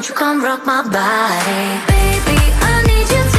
Won't you come rock my body? Baby, I need you.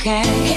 okay.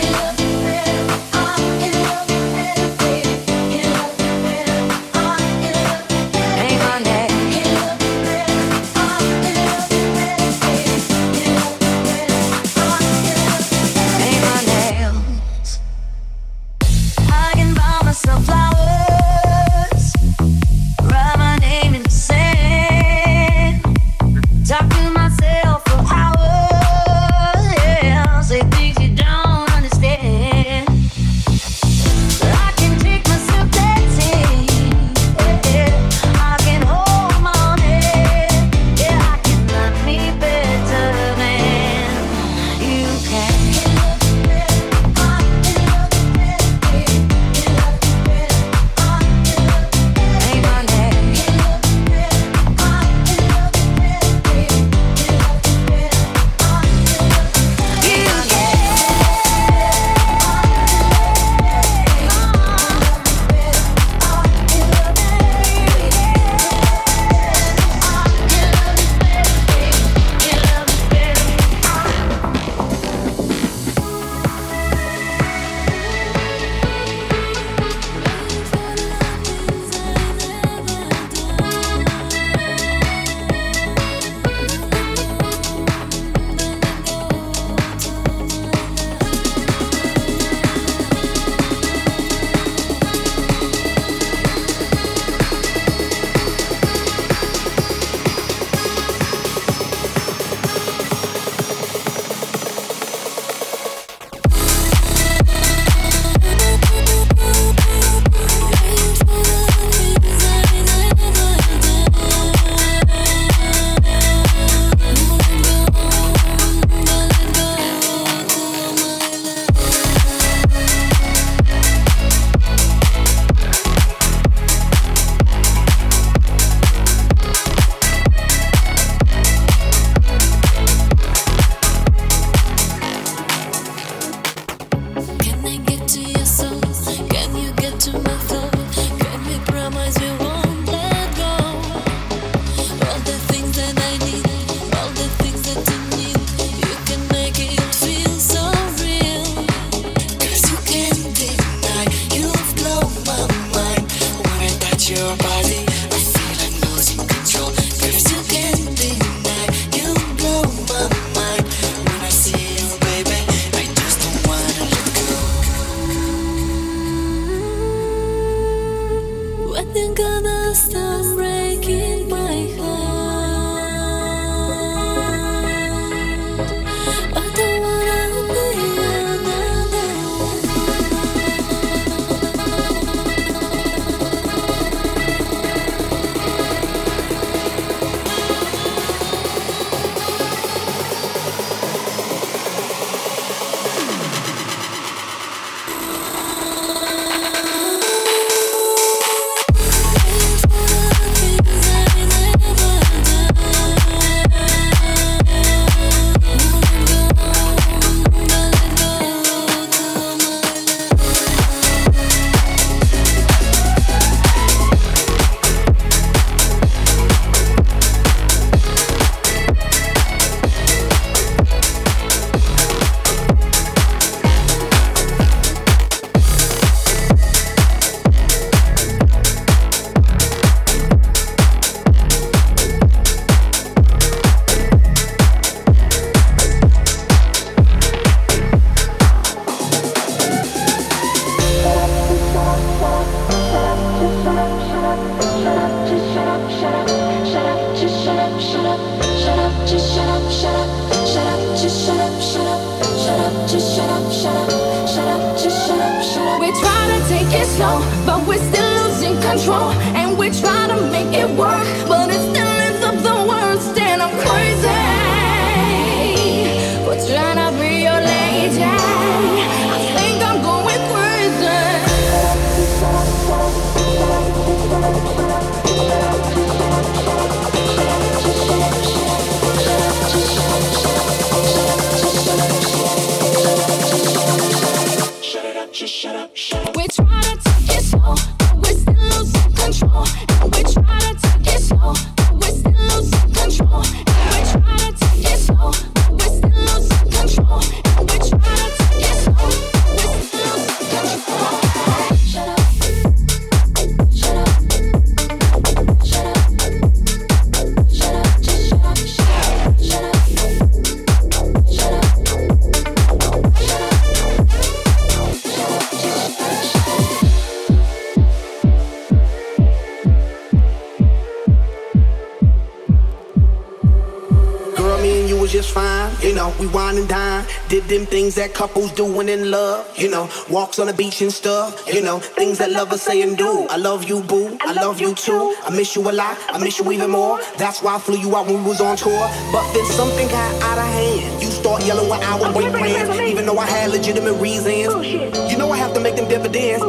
Did them things that couples do when in love. You know, walks on the beach and stuff. You know, things that lovers say and do. I love you, boo. I love you too. I miss you a lot. I miss you even more. That's why I flew you out when we was on tour. But then something got out of hand. You start yelling when I would break plans, even though I had legitimate reasons. You know I have to make them dividends.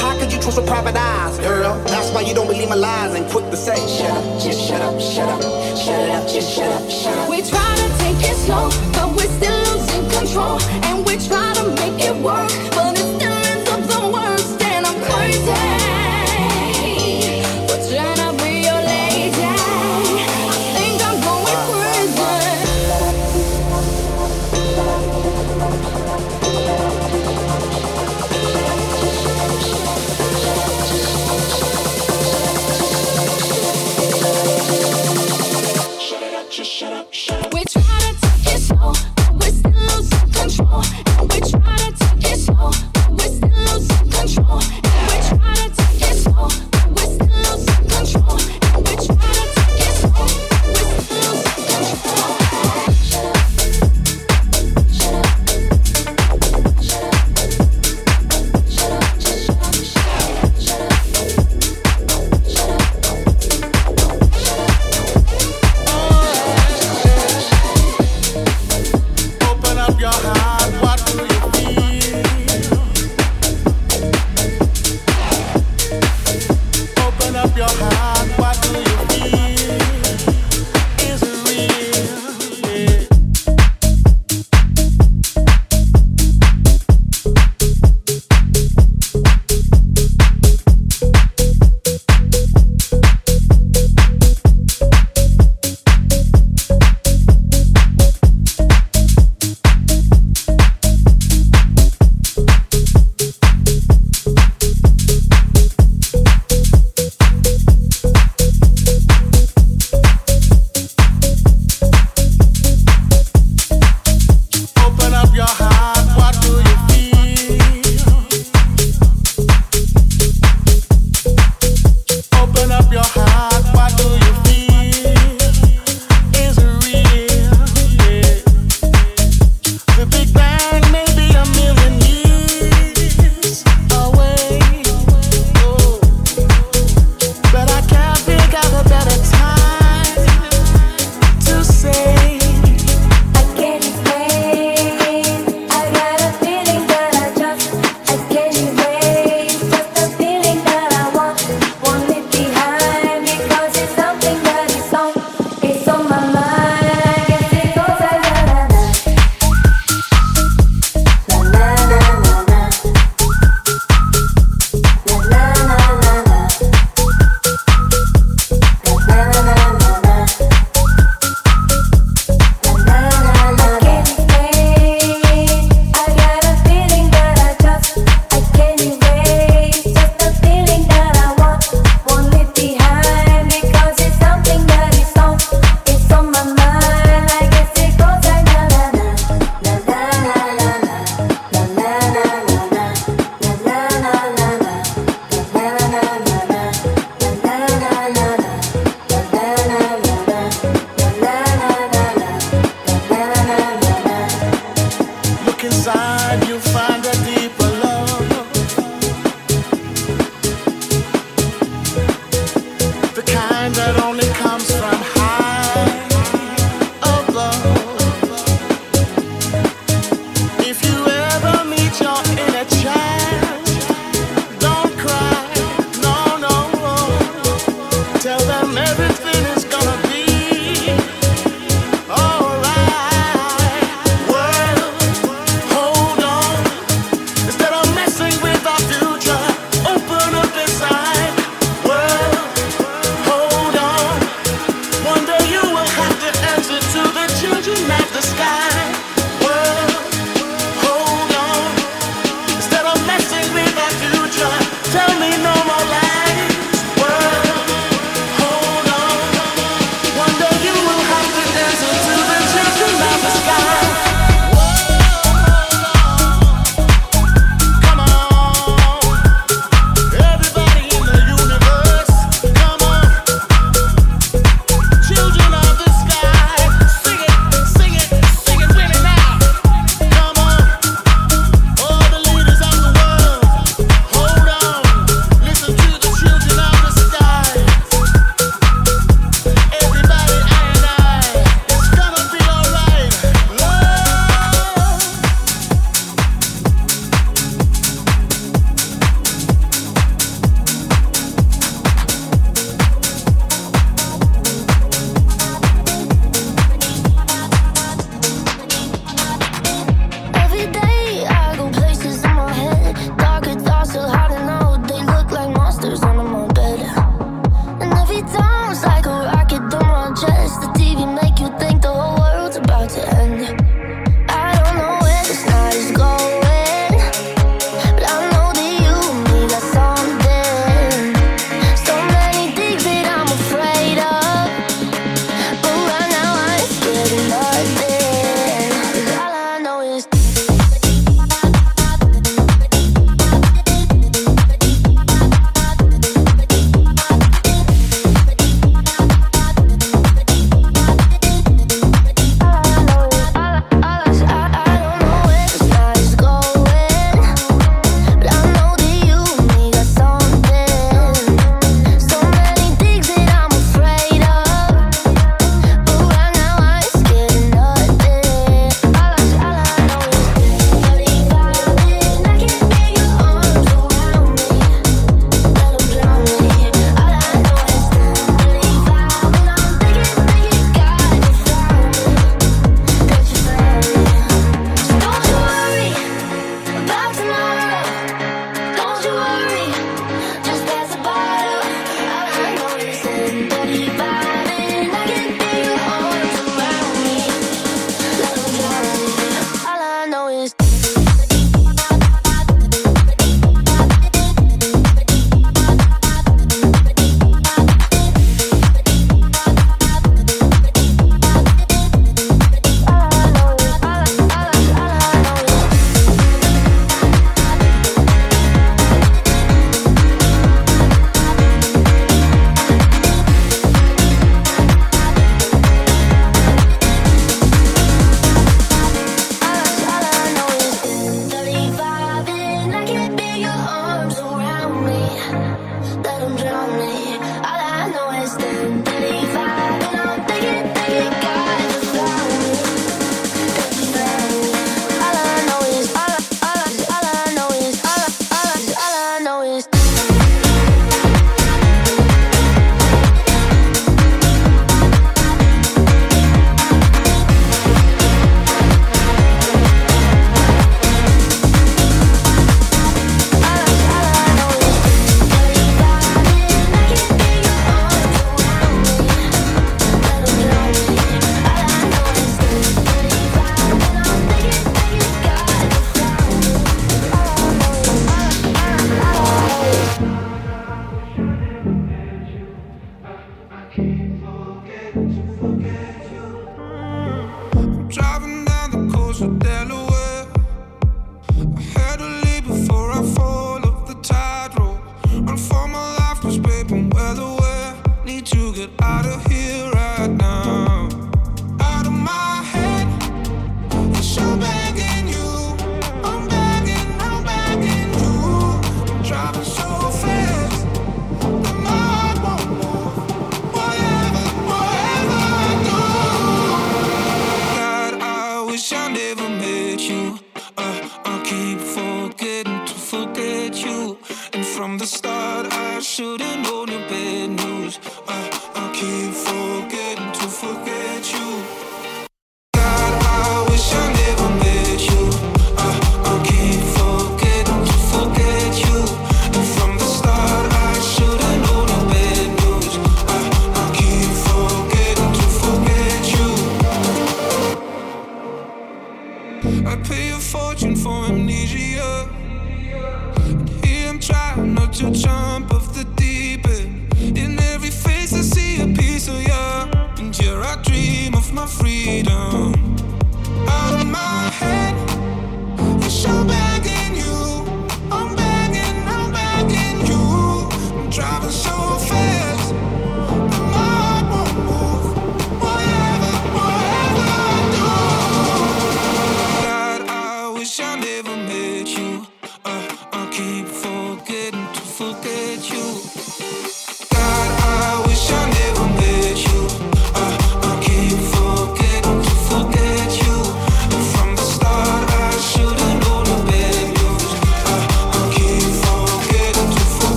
How could you trust with private eyes, girl? That's why you don't believe my lies and quick to say, shut up, just shut up, shut up, shut it up, just shut up, shut up. We try to take it slow, but we're still losing control. And we try to make it work, but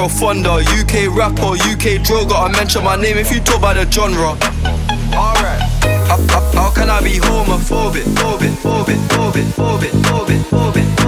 grow fonder. UK rapper, UK droger. I mention my name if you talk about the genre. Alright. How, how, how can I be homophobic, phobic, phobic, phobic, phobic, phobic, phobic?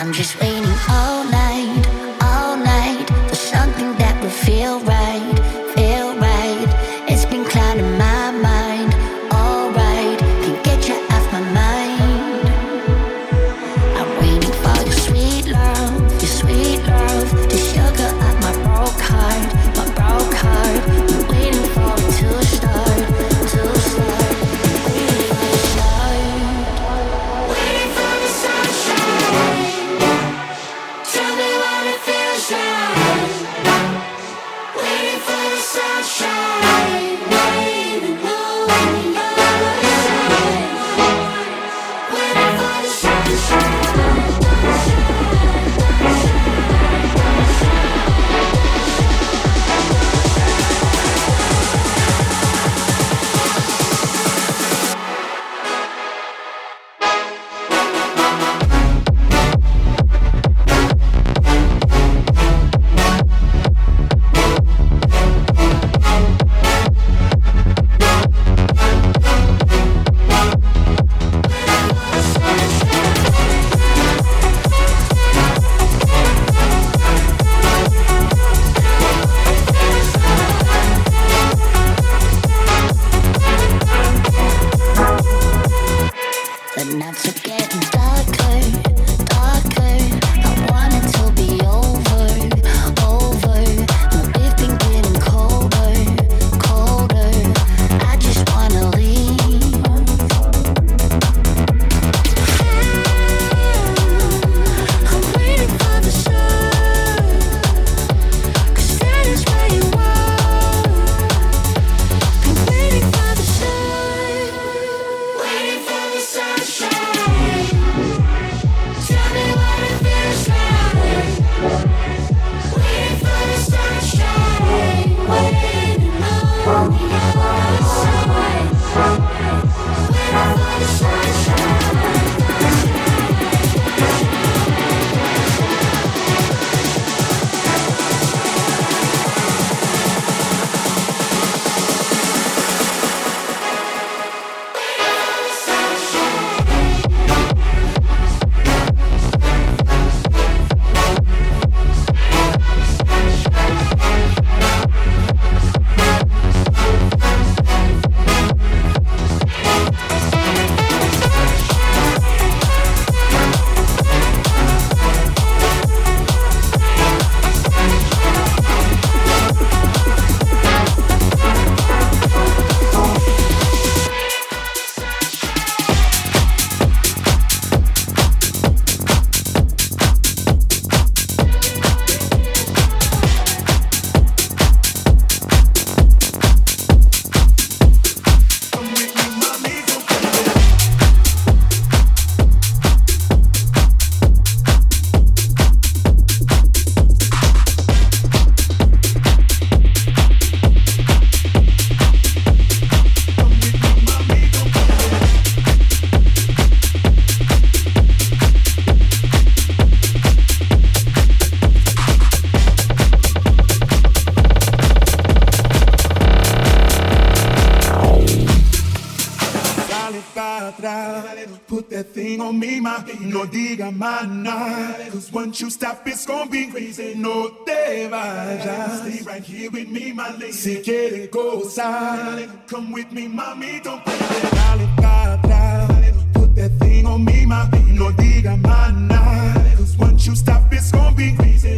I'm just waiting. my night. Cause once you stop, it's gonna be crazy. No day just Stay right here with me, my lady. Si quiere gozar, come with me, mommy. Don't play that. Dale. Put that thing on me, my baby. No diga my night. Cause once you stop, it's gonna be crazy.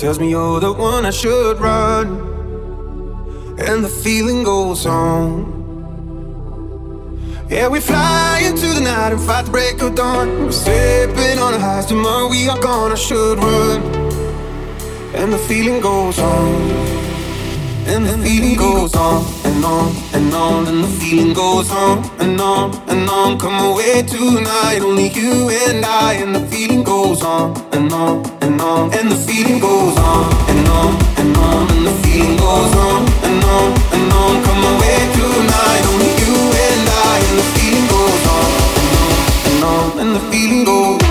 tells me you're the one I should run. And the feeling goes on. Yeah, we fly into the night and fight the break of dawn. We're stepping on the highs, tomorrow we are gone. I should run. And the feeling goes on. And the feeling goes on and on and on, and the feeling goes on and on and on. Come away tonight, only you and I, and the feeling goes on and on and on, and the feeling goes on and on and on, and the feeling goes on and on and on. Come away tonight, only you and I, and the feeling goes on and on and on, and the feeling goes